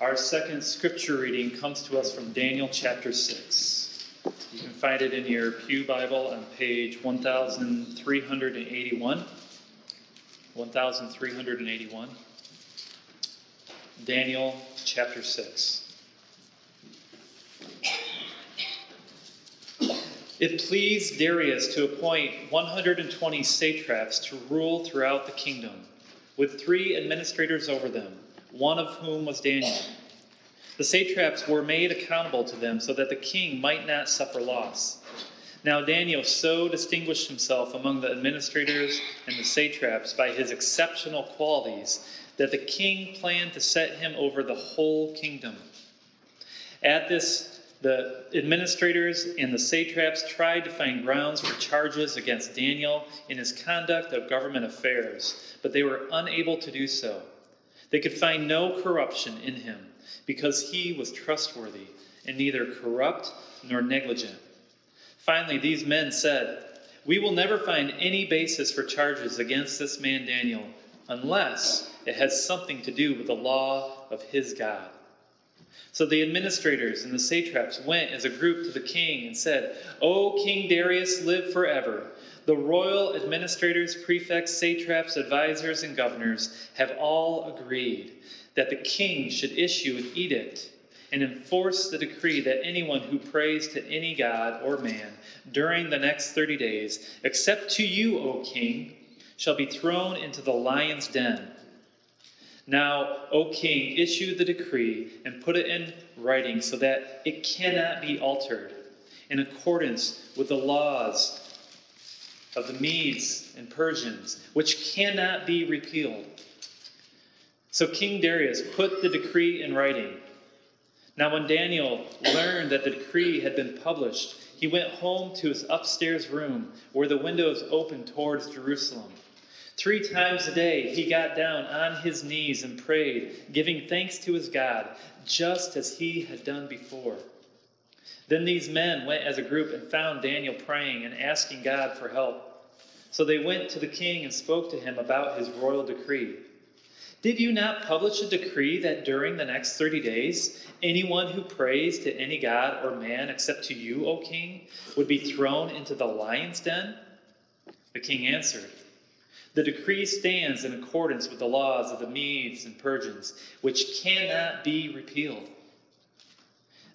Our second scripture reading comes to us from Daniel chapter 6. You can find it in your Pew Bible on page 1381. 1381. Daniel chapter 6. It pleased Darius to appoint 120 satraps to rule throughout the kingdom, with three administrators over them, one of whom was Daniel. The satraps were made accountable to them so that the king might not suffer loss. Now Daniel so distinguished himself among the administrators and the satraps by his exceptional qualities that the king planned to set him over the whole kingdom. At this the administrators and the satraps tried to find grounds for charges against Daniel in his conduct of government affairs, but they were unable to do so. They could find no corruption in him because he was trustworthy and neither corrupt nor negligent. Finally, these men said, We will never find any basis for charges against this man Daniel unless it has something to do with the law of his God. So the administrators and the satraps went as a group to the king and said, O King Darius, live forever. The royal administrators, prefects, satraps, advisors, and governors have all agreed that the king should issue an edict and enforce the decree that anyone who prays to any god or man during the next 30 days, except to you, O king, shall be thrown into the lion's den. Now, O king, issue the decree and put it in writing so that it cannot be altered in accordance with the laws of the Medes and Persians, which cannot be repealed. So King Darius put the decree in writing. Now, when Daniel learned that the decree had been published, he went home to his upstairs room where the windows opened towards Jerusalem. Three times a day he got down on his knees and prayed, giving thanks to his God, just as he had done before. Then these men went as a group and found Daniel praying and asking God for help. So they went to the king and spoke to him about his royal decree. Did you not publish a decree that during the next 30 days, anyone who prays to any god or man except to you, O king, would be thrown into the lion's den? The king answered, the decree stands in accordance with the laws of the Medes and Persians, which cannot be repealed.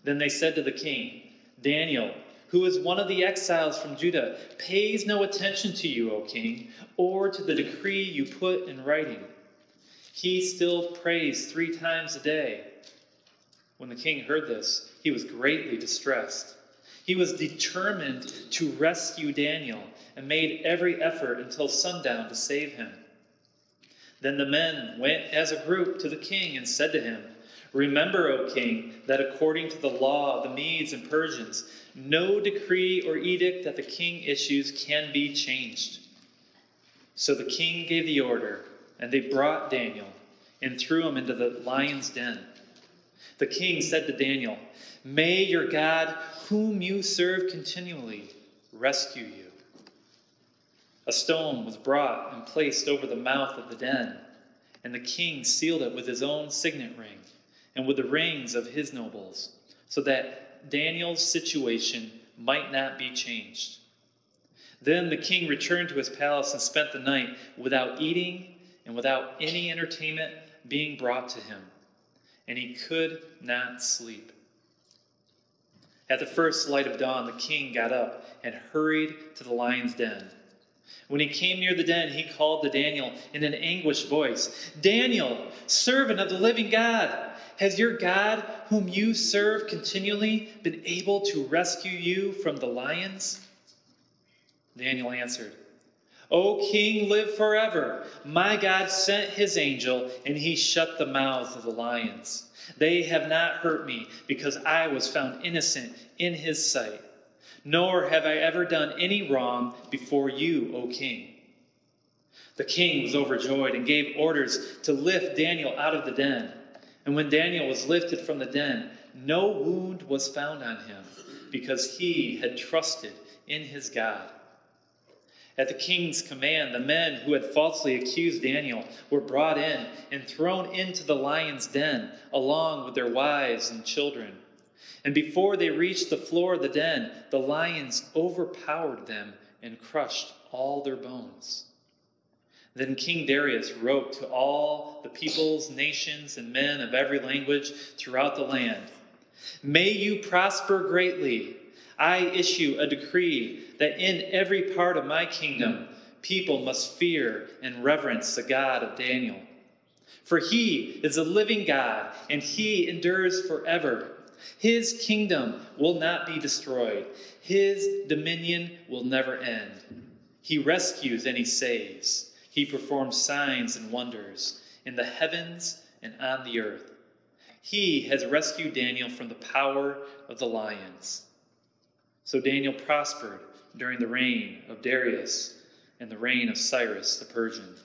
Then they said to the king, Daniel, who is one of the exiles from Judah, pays no attention to you, O king, or to the decree you put in writing. He still prays three times a day. When the king heard this, he was greatly distressed. He was determined to rescue Daniel and made every effort until sundown to save him. Then the men went as a group to the king and said to him, Remember, O king, that according to the law of the Medes and Persians, no decree or edict that the king issues can be changed. So the king gave the order, and they brought Daniel and threw him into the lion's den. The king said to Daniel, May your God, whom you serve continually, rescue you. A stone was brought and placed over the mouth of the den, and the king sealed it with his own signet ring and with the rings of his nobles, so that Daniel's situation might not be changed. Then the king returned to his palace and spent the night without eating and without any entertainment being brought to him, and he could not sleep. At the first light of dawn, the king got up and hurried to the lion's den. When he came near the den, he called to Daniel in an anguished voice Daniel, servant of the living God, has your God, whom you serve continually, been able to rescue you from the lions? Daniel answered, O king, live forever. My God sent his angel, and he shut the mouths of the lions. They have not hurt me, because I was found innocent in his sight nor have I ever done any wrong before you, O king. The king was overjoyed and gave orders to lift Daniel out of the den. And when Daniel was lifted from the den, no wound was found on him, because he had trusted in his God. At the king's command, the men who had falsely accused Daniel were brought in and thrown into the lion's den, along with their wives and children. And before they reached the floor of the den, the lions overpowered them and crushed all their bones. Then King Darius wrote to all the peoples, nations, and men of every language throughout the land May you prosper greatly. I issue a decree that in every part of my kingdom, people must fear and reverence the God of Daniel. For he is a living God, and he endures forever. His kingdom will not be destroyed, his dominion will never end. He rescues and he saves. He performs signs and wonders in the heavens and on the earth. He has rescued Daniel from the power of the lions. So Daniel prospered during the reign of Darius and the reign of Cyrus the Persian.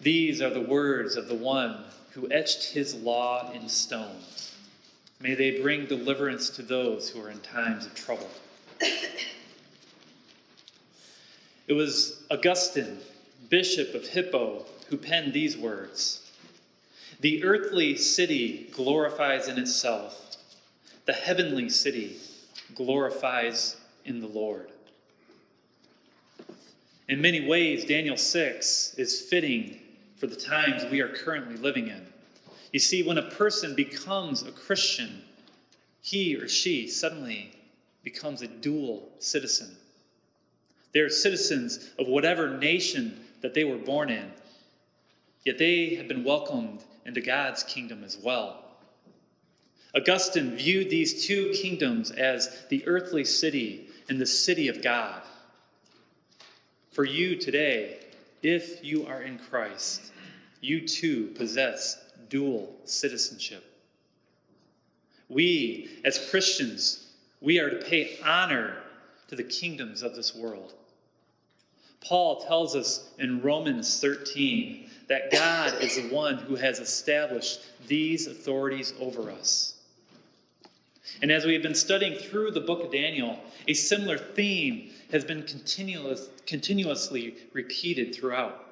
These are the words of the one who etched his law in stone. May they bring deliverance to those who are in times of trouble. It was Augustine, Bishop of Hippo, who penned these words The earthly city glorifies in itself, the heavenly city glorifies in the Lord. In many ways, Daniel 6 is fitting for the times we are currently living in. You see, when a person becomes a Christian, he or she suddenly becomes a dual citizen. They're citizens of whatever nation that they were born in, yet they have been welcomed into God's kingdom as well. Augustine viewed these two kingdoms as the earthly city and the city of God. For you today, if you are in Christ, you too possess dual citizenship. We, as Christians, we are to pay honor to the kingdoms of this world. Paul tells us in Romans 13 that God is the one who has established these authorities over us. And as we have been studying through the book of Daniel, a similar theme has been continuous, continuously repeated throughout.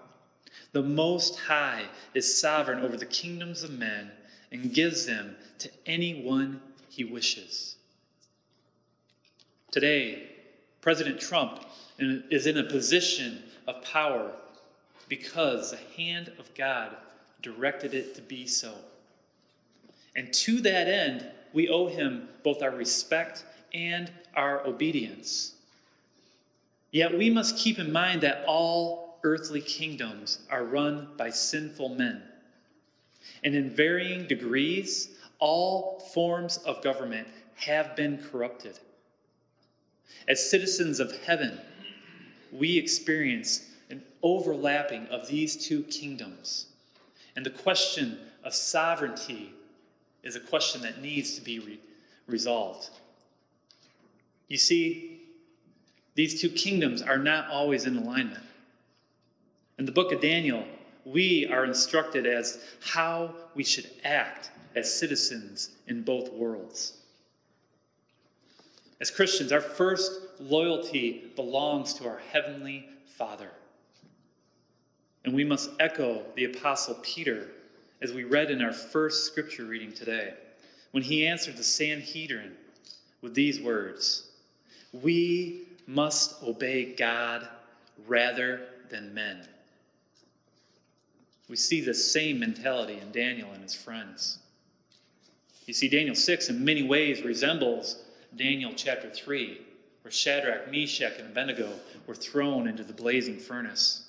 The Most High is sovereign over the kingdoms of men and gives them to anyone he wishes. Today, President Trump is in a position of power because the hand of God directed it to be so. And to that end, we owe him both our respect and our obedience. Yet we must keep in mind that all earthly kingdoms are run by sinful men. And in varying degrees, all forms of government have been corrupted. As citizens of heaven, we experience an overlapping of these two kingdoms. And the question of sovereignty is a question that needs to be re- resolved. You see, these two kingdoms are not always in alignment. In the book of Daniel, we are instructed as how we should act as citizens in both worlds. As Christians, our first loyalty belongs to our Heavenly Father. And we must echo the Apostle Peter as we read in our first scripture reading today, when he answered the Sanhedrin with these words We must obey God rather than men. We see the same mentality in Daniel and his friends. You see, Daniel 6 in many ways resembles Daniel chapter 3, where Shadrach, Meshach, and Abednego were thrown into the blazing furnace.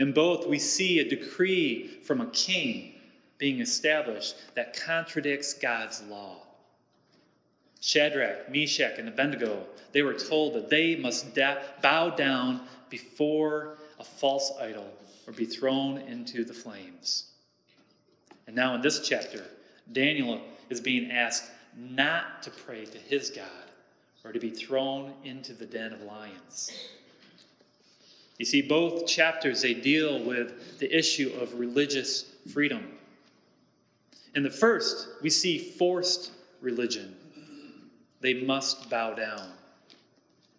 In both, we see a decree from a king being established that contradicts God's law. Shadrach, Meshach, and Abednego, they were told that they must da- bow down before a false idol or be thrown into the flames. And now in this chapter, Daniel is being asked not to pray to his God or to be thrown into the den of lions. You see, both chapters, they deal with the issue of religious freedom. In the first, we see forced religion. They must bow down.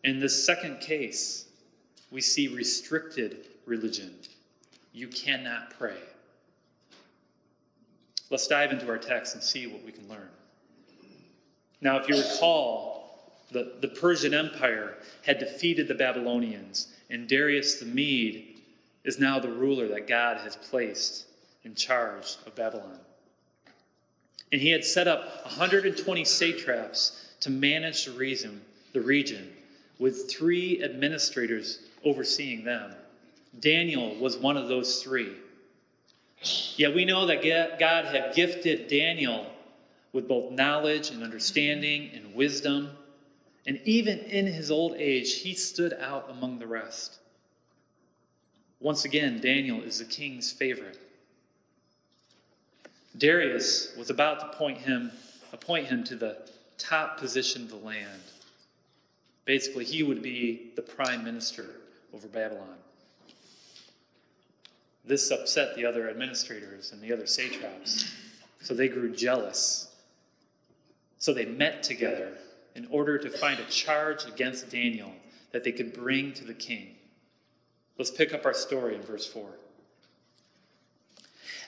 In the second case, we see restricted religion. You cannot pray. Let's dive into our text and see what we can learn. Now, if you recall, the, the Persian Empire had defeated the Babylonians, and Darius the Mede is now the ruler that God has placed in charge of Babylon. And he had set up 120 satraps to manage the region, the region with three administrators overseeing them. Daniel was one of those three. Yet we know that God had gifted Daniel with both knowledge and understanding and wisdom. And even in his old age, he stood out among the rest. Once again, Daniel is the king's favorite. Darius was about to point him, appoint him to the top position of the land. Basically, he would be the prime minister over Babylon. This upset the other administrators and the other satraps, so they grew jealous. So they met together in order to find a charge against Daniel that they could bring to the king. Let's pick up our story in verse 4.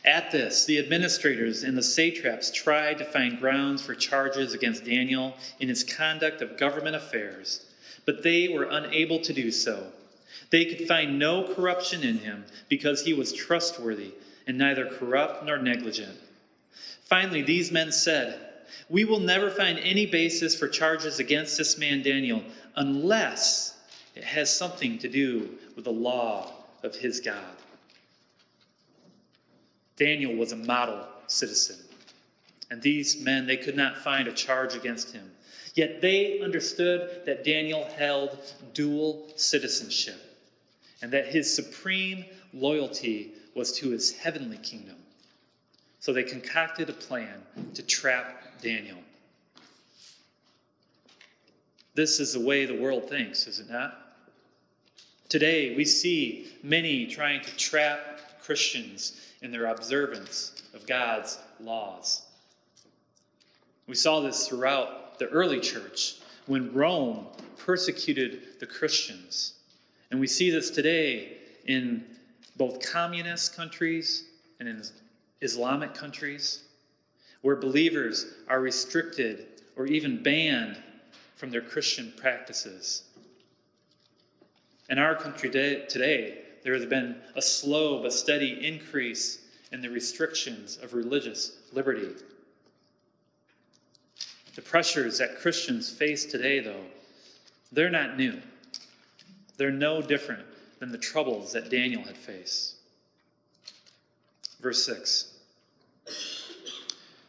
At this, the administrators and the satraps tried to find grounds for charges against Daniel in his conduct of government affairs, but they were unable to do so. They could find no corruption in him because he was trustworthy and neither corrupt nor negligent. Finally, these men said, We will never find any basis for charges against this man Daniel unless it has something to do with the law of his God. Daniel was a model citizen. And these men, they could not find a charge against him. Yet they understood that Daniel held dual citizenship and that his supreme loyalty was to his heavenly kingdom. So they concocted a plan to trap Daniel. This is the way the world thinks, is it not? Today, we see many trying to trap Christians in their observance of God's laws. We saw this throughout the early church when Rome persecuted the Christians. And we see this today in both communist countries and in Islamic countries, where believers are restricted or even banned from their Christian practices. In our country today, there has been a slow but steady increase in the restrictions of religious liberty. The pressures that Christians face today, though, they're not new. They're no different than the troubles that Daniel had faced. Verse 6.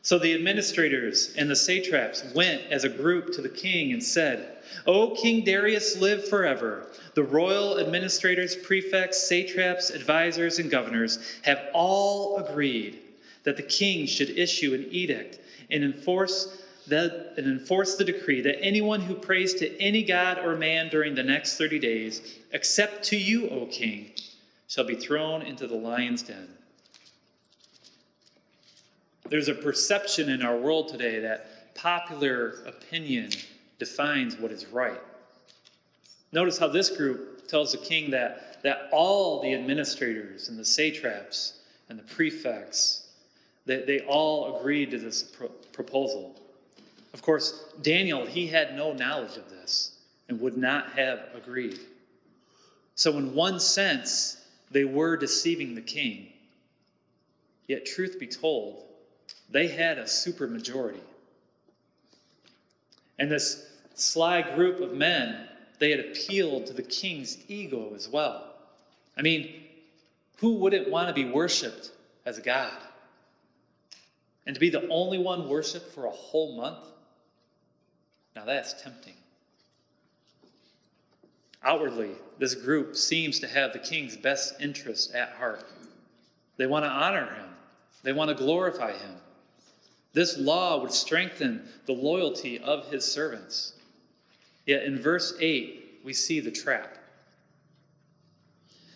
So the administrators and the satraps went as a group to the king and said, O King Darius, live forever. The royal administrators, prefects, satraps, advisors, and governors have all agreed that the king should issue an edict and enforce that, and enforce the decree that anyone who prays to any god or man during the next 30 days, except to you, O king, shall be thrown into the lion's den. There's a perception in our world today that popular opinion defines what is right. Notice how this group tells the king that, that all the administrators and the satraps and the prefects, that they, all agreed to this pro- proposal. Of course, Daniel, he had no knowledge of this and would not have agreed. So, in one sense, they were deceiving the king. Yet, truth be told, they had a supermajority. And this sly group of men, they had appealed to the king's ego as well. I mean, who wouldn't want to be worshiped as a god? And to be the only one worshiped for a whole month? Now that's tempting. Outwardly, this group seems to have the king's best interest at heart. They want to honor him, they want to glorify him. This law would strengthen the loyalty of his servants. Yet in verse 8, we see the trap.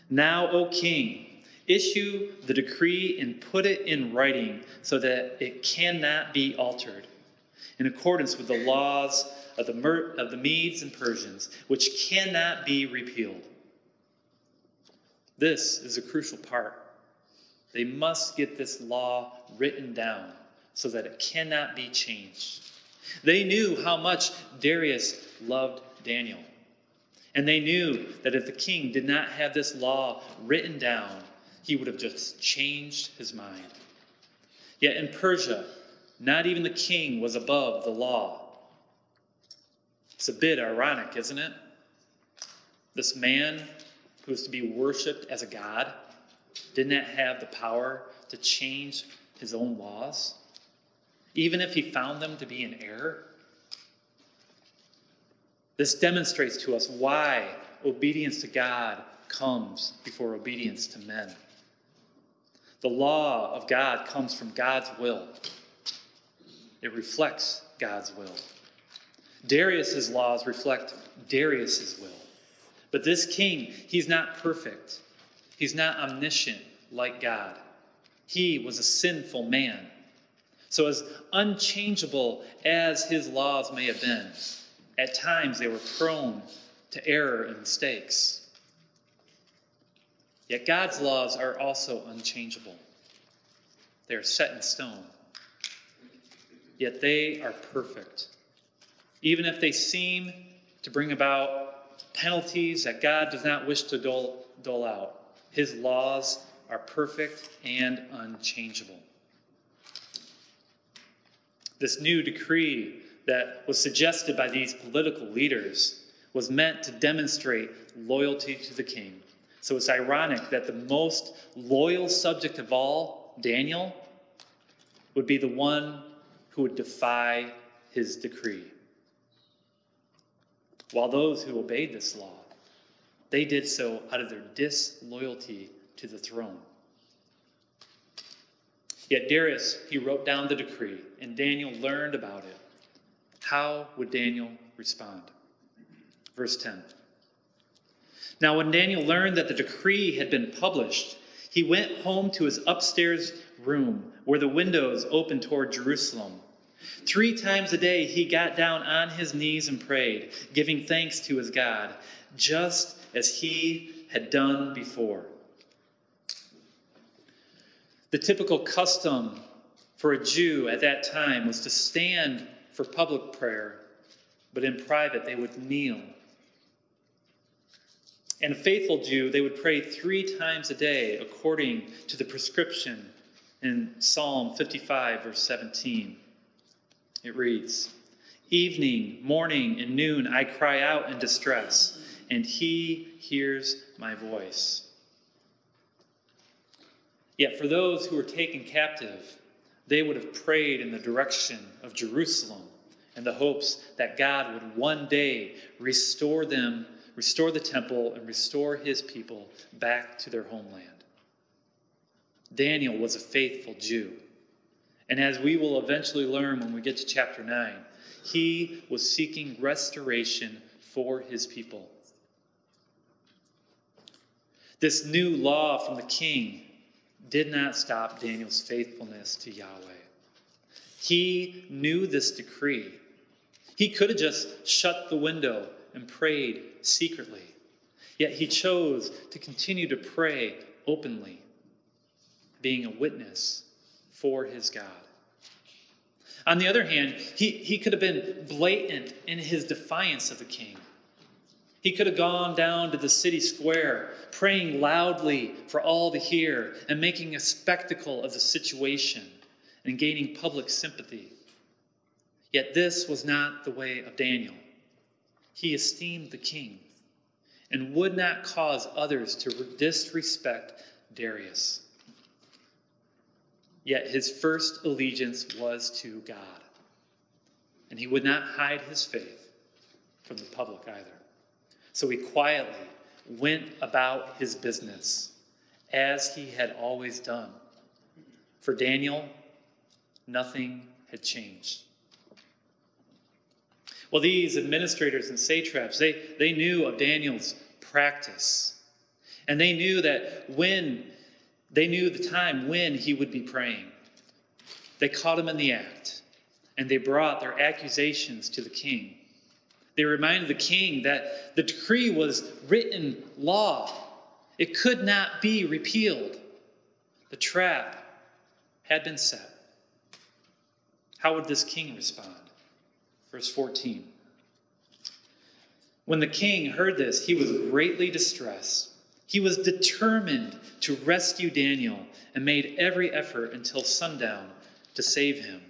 Now, O king, issue the decree and put it in writing so that it cannot be altered. in accordance with the laws of the, Mer- of the Medes and Persians, which cannot be repealed. This is a crucial part. They must get this law written down so that it cannot be changed. They knew how much Darius loved Daniel. And they knew that if the king did not have this law written down, he would have just changed his mind. Yet in Persia, not even the king was above the law. It's a bit ironic, isn't it? This man who is to be worshiped as a god did not have the power to change his own laws, even if he found them to be in error. This demonstrates to us why obedience to God comes before obedience to men. The law of God comes from God's will. It reflects God's will. Darius's laws reflect Darius's will. But this king, he's not perfect. He's not omniscient like God. He was a sinful man. So, as unchangeable as his laws may have been, at times they were prone to error and mistakes. Yet God's laws are also unchangeable. They are set in stone. Yet they are perfect. Even if they seem to bring about penalties that God does not wish to dole, dole out, His laws are perfect and unchangeable. This new decree that was suggested by these political leaders was meant to demonstrate loyalty to the king. So it's ironic that the most loyal subject of all, Daniel, would be the one who would defy his decree. While those who obeyed this law, they did so out of their disloyalty to the throne. Yet Darius, he wrote down the decree, and Daniel learned about it. How would Daniel respond? Verse 10. Now, when Daniel learned that the decree had been published, he went home to his upstairs room where the windows opened toward Jerusalem. Three times a day he got down on his knees and prayed, giving thanks to his God, just as he had done before. The typical custom for a Jew at that time was to stand for public prayer, but in private they would kneel. And a faithful Jew, they would pray three times a day according to the prescription in Psalm 55, verse 17. It reads Evening, morning, and noon I cry out in distress, and he hears my voice. Yet for those who were taken captive, they would have prayed in the direction of Jerusalem in the hopes that God would one day restore them, restore the temple, and restore his people back to their homeland. Daniel was a faithful Jew. And as we will eventually learn when we get to chapter 9, he was seeking restoration for his people. This new law from the king did not stop Daniel's faithfulness to Yahweh. He knew this decree. He could have just shut the window and prayed secretly. Yet he chose to continue to pray openly, being a witness for his God. On the other hand, he, he could have been blatant in his defiance of the king. He could have gone down to the city square, praying loudly for all to hear and making a spectacle of the situation and gaining public sympathy. Yet this was not the way of Daniel. He esteemed the king and would not cause others to disrespect Darius. Yet his first allegiance was to God, and he would not hide his faith from the public either. So he quietly went about his business as he had always done. For Daniel, nothing had changed. Well, these administrators and satraps, they, they knew of Daniel's practice. And they knew that when, they knew the time when he would be praying. They caught him in the act. and they brought their accusations to the king. They reminded the king that the decree was written law, it could not be repealed. The trap had been set. How would this king respond? Verse 14. When the king heard this, he was greatly distressed. He was determined to rescue Daniel and made every effort until sundown to save him.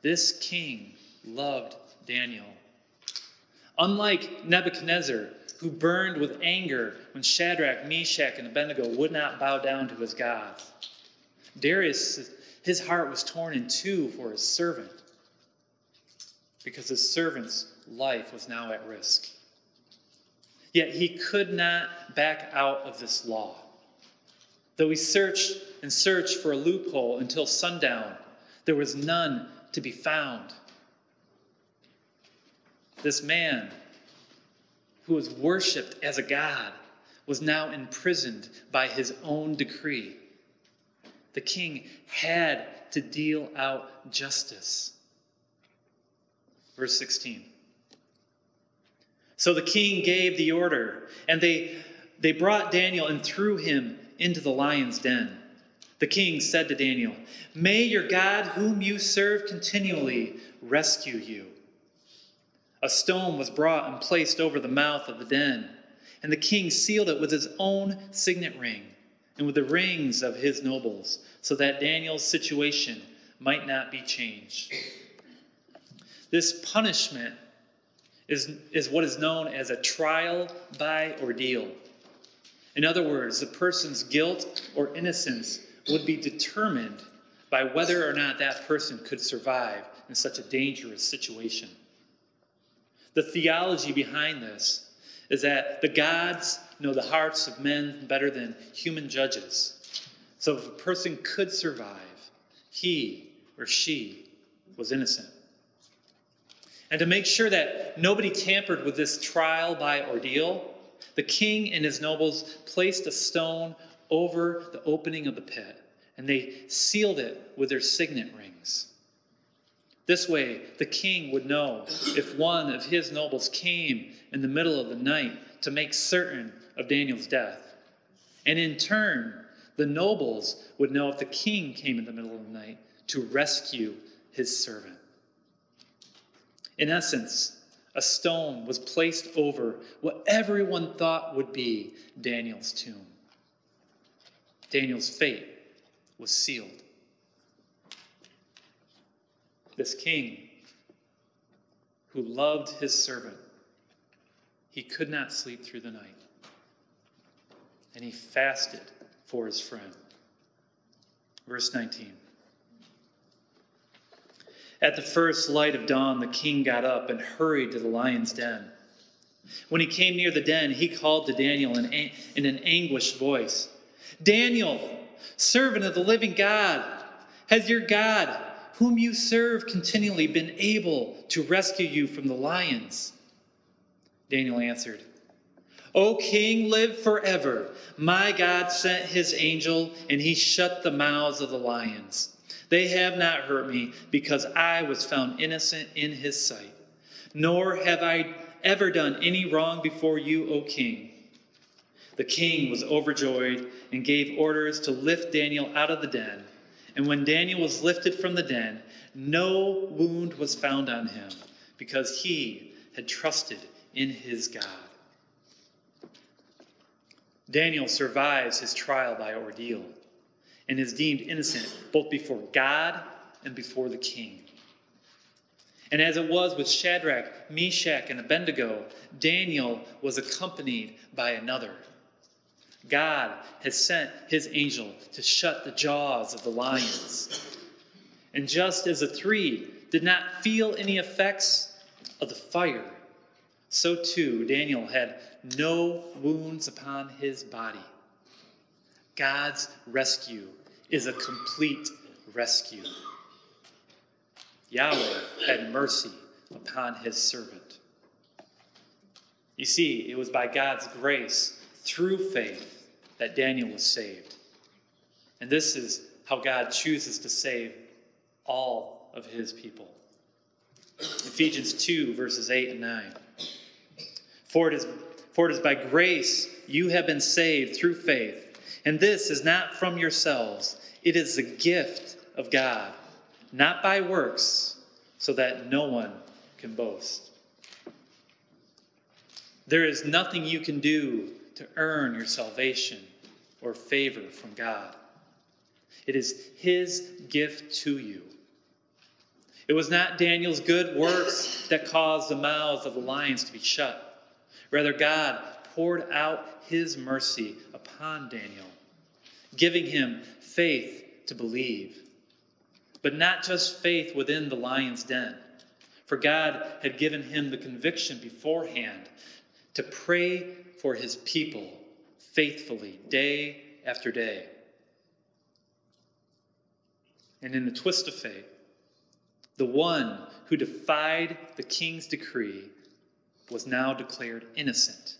This king loved Daniel. Unlike Nebuchadnezzar, who burned with anger when Shadrach, Meshach, and Abednego would not bow down to his gods, Darius, his heart was torn in two for his servant because his servant's life was now at risk. Yet he could not back out of this law. Though he searched and searched for a loophole until sundown, there was none to be found. This man, who was worshiped as a god, was now imprisoned by his own decree. The king had to deal out justice. Verse 16. So the king gave the order, and they, they brought Daniel and threw him into the lion's den. The king said to Daniel, May your God, whom you serve continually, rescue you. A stone was brought and placed over the mouth of the den, and the king sealed it with his own signet ring and with the rings of his nobles, so that Daniel's situation might not be changed. This punishment is, is what is known as a trial by ordeal. In other words, the person's guilt or innocence would be determined by whether or not that person could survive in such a dangerous situation. The theology behind this is that the gods know the hearts of men better than human judges. So if a person could survive, he or she was innocent. And to make sure that nobody tampered with this trial by ordeal, the king and his nobles placed a stone over the opening of the pit, and they sealed it with their signet rings. This way, the king would know if one of his nobles came in the middle of the night to make certain of Daniel's death. And in turn, the nobles would know if the king came in the middle of the night to rescue his servant. In essence, a stone was placed over what everyone thought would be Daniel's tomb. Daniel's fate was sealed. This king, who loved his servant, he could not sleep through the night. And he fasted for his friend. Verse 19. At the first light of dawn, the king got up and hurried to the lion's den. When he came near the den, he called to Daniel in, in an anguished voice Daniel, servant of the living God, has your God, whom you serve continually, been able to rescue you from the lions? Daniel answered, O king, live forever. My God sent his angel, and he shut the mouths of the lions. They have not hurt me, because I was found innocent in his sight. Nor have I ever done any wrong before you, O king. The king was overjoyed and gave orders to lift Daniel out of the den. And when Daniel was lifted from the den, no wound was found on him, because he had trusted in his God. Daniel survives his trial by ordeal and is deemed innocent both before God and before the king. And as it was with Shadrach, Meshach, and Abednego, Daniel was accompanied by another God has sent his angel to shut the jaws of the lions. And just as the three did not feel any effects of the fire, so too Daniel had no wounds upon his body. God's rescue is a complete rescue. Yahweh had mercy upon his servant. You see, it was by God's grace through faith that Daniel was saved. And this is how God chooses to save all of his people. Ephesians 2, verses 8 and 9. For it is, for it is by grace you have been saved through faith, and this is not from yourselves, it is the gift of God, not by works, so that no one can boast. There is nothing you can do to earn your salvation or favor from God. It is His gift to you. It was not Daniel's good works that caused the mouths of the lions to be shut. Rather, God poured out His mercy upon Daniel, giving him faith to believe. But not just faith within the lion's den, for God had given him the conviction beforehand to pray for his people faithfully day after day. And in the twist of fate, the one who defied the king's decree was now declared innocent,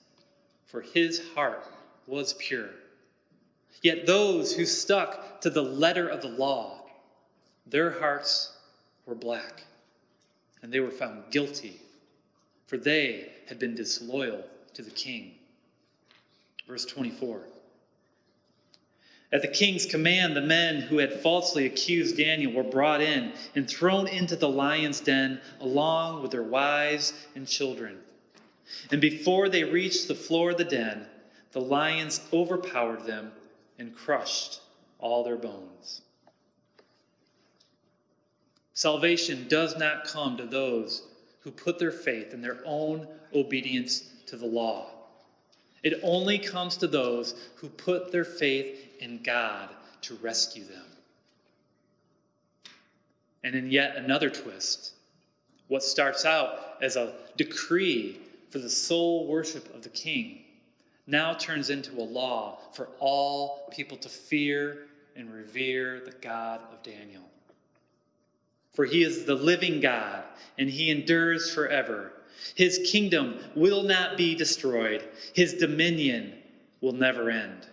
for his heart was pure. Yet those who stuck to the letter of the law, their hearts were black, and they were found guilty, for they had been disloyal to the king. Verse 24. At the king's command, the men who had falsely accused Daniel were brought in and thrown into the lion's den along with their wives and children. And before they reached the floor of the den, the lions overpowered them and crushed all their bones. Salvation does not come to those who put their faith in their own obedience to the law. It only comes to those who put their faith in God to rescue them. And in yet another twist, what starts out as a decree for the sole worship of the king now turns into a law for all people to fear and revere the God of Daniel. For he is the living God, and he endures forever. His kingdom will not be destroyed, his dominion will never end.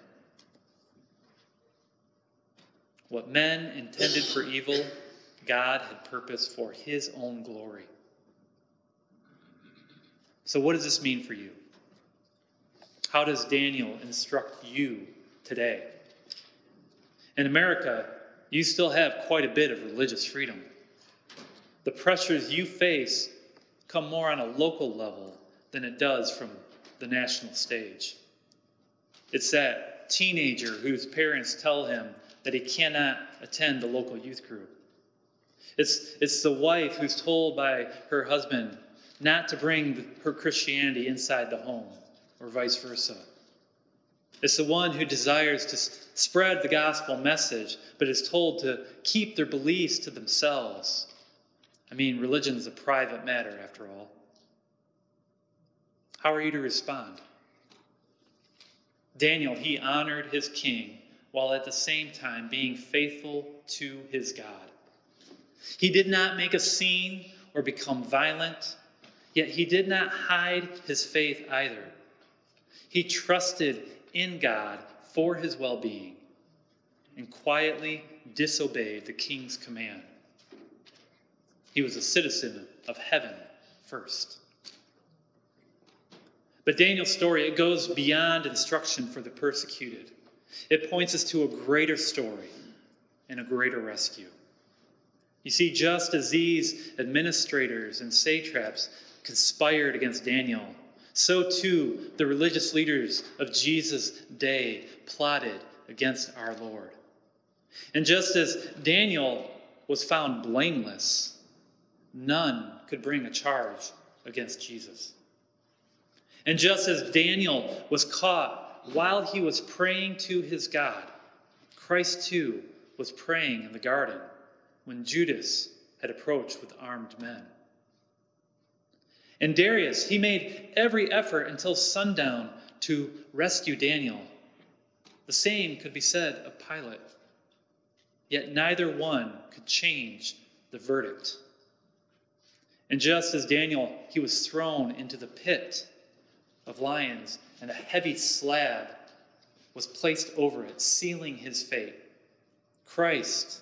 What men intended for evil, God had purposed for his own glory. So, what does this mean for you? How does Daniel instruct you today? In America, you still have quite a bit of religious freedom. The pressures you face come more on a local level than it does from the national stage. It's that teenager whose parents tell him that he cannot attend the local youth group. It's, it's the wife who's told by her husband not to bring her Christianity inside the home, or vice versa. It's the one who desires to spread the gospel message, but is told to keep their beliefs to themselves. I mean, religion is a private matter, after all. How are you to respond? Daniel, he honored his king while at the same time being faithful to his God. He did not make a scene or become violent, yet he did not hide his faith either. He trusted in God for his well being and quietly disobeyed the king's command. He was a citizen of heaven first. But Daniel's story, it goes beyond instruction for the persecuted. It points us to a greater story and a greater rescue. You see, just as these administrators and satraps conspired against Daniel, so too the religious leaders of Jesus' day plotted against our Lord. And just as Daniel was found blameless, none could bring a charge against Jesus. And just as Daniel was caught while he was praying to his God, Christ too was praying in the garden when Judas had approached with armed men. And Darius, he made every effort until sundown to rescue Daniel. The same could be said of Pilate. Yet neither one could change the verdict. And just as Daniel, he was thrown into the pit of lions, and a heavy slab was placed over it, sealing his fate. Christ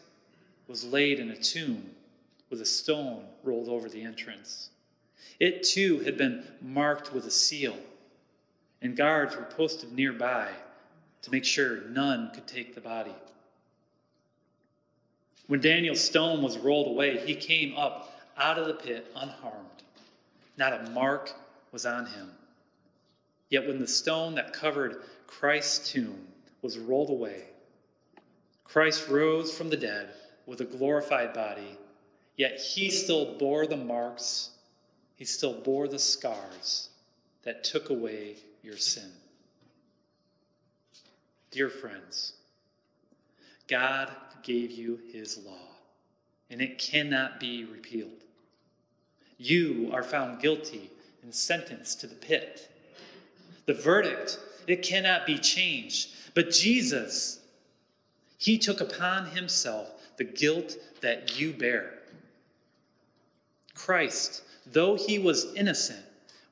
was laid in a tomb with a stone rolled over the entrance. It too had been marked with a seal, and guards were posted nearby to make sure none could take the body. When Daniel's stone was rolled away, he came up out of the pit unharmed. Not a mark was on him. Yet when the stone that covered Christ's tomb was rolled away, Christ rose from the dead with a glorified body, yet he still bore the marks, he still bore the scars that took away your sin. Dear friends, God gave you his law, and it cannot be repealed. You are found guilty and sentenced to the pit. The verdict, it cannot be changed. But Jesus, he took upon himself the guilt that you bear. Christ, though he was innocent,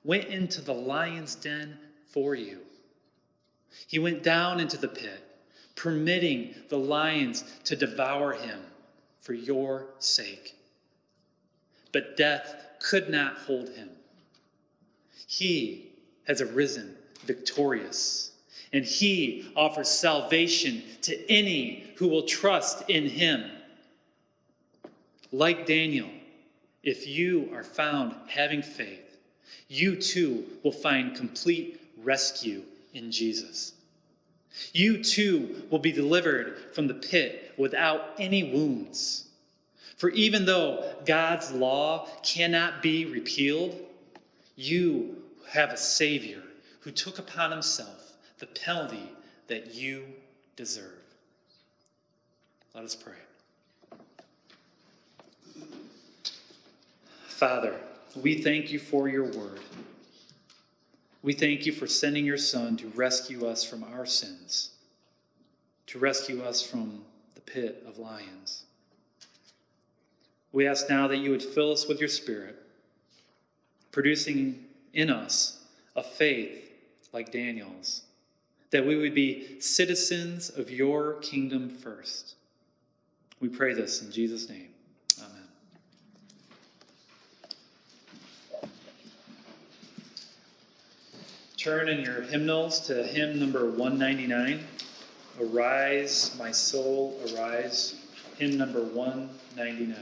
went into the lion's den for you. He went down into the pit, permitting the lions to devour him for your sake. But death could not hold him. He has arisen victorious, and he offers salvation to any who will trust in him. Like Daniel, if you are found having faith, you too will find complete rescue in Jesus. You too will be delivered from the pit without any wounds. For even though God's law cannot be repealed, you have a Savior who took upon himself the penalty that you deserve. Let us pray. Father, we thank you for your word. We thank you for sending your Son to rescue us from our sins, to rescue us from the pit of lions. We ask now that you would fill us with your Spirit, producing in us a faith like Daniel's, that we would be citizens of your kingdom first. We pray this in Jesus' name. Amen. Turn in your hymnals to hymn number 199. Arise, my soul, arise. Hymn number 199.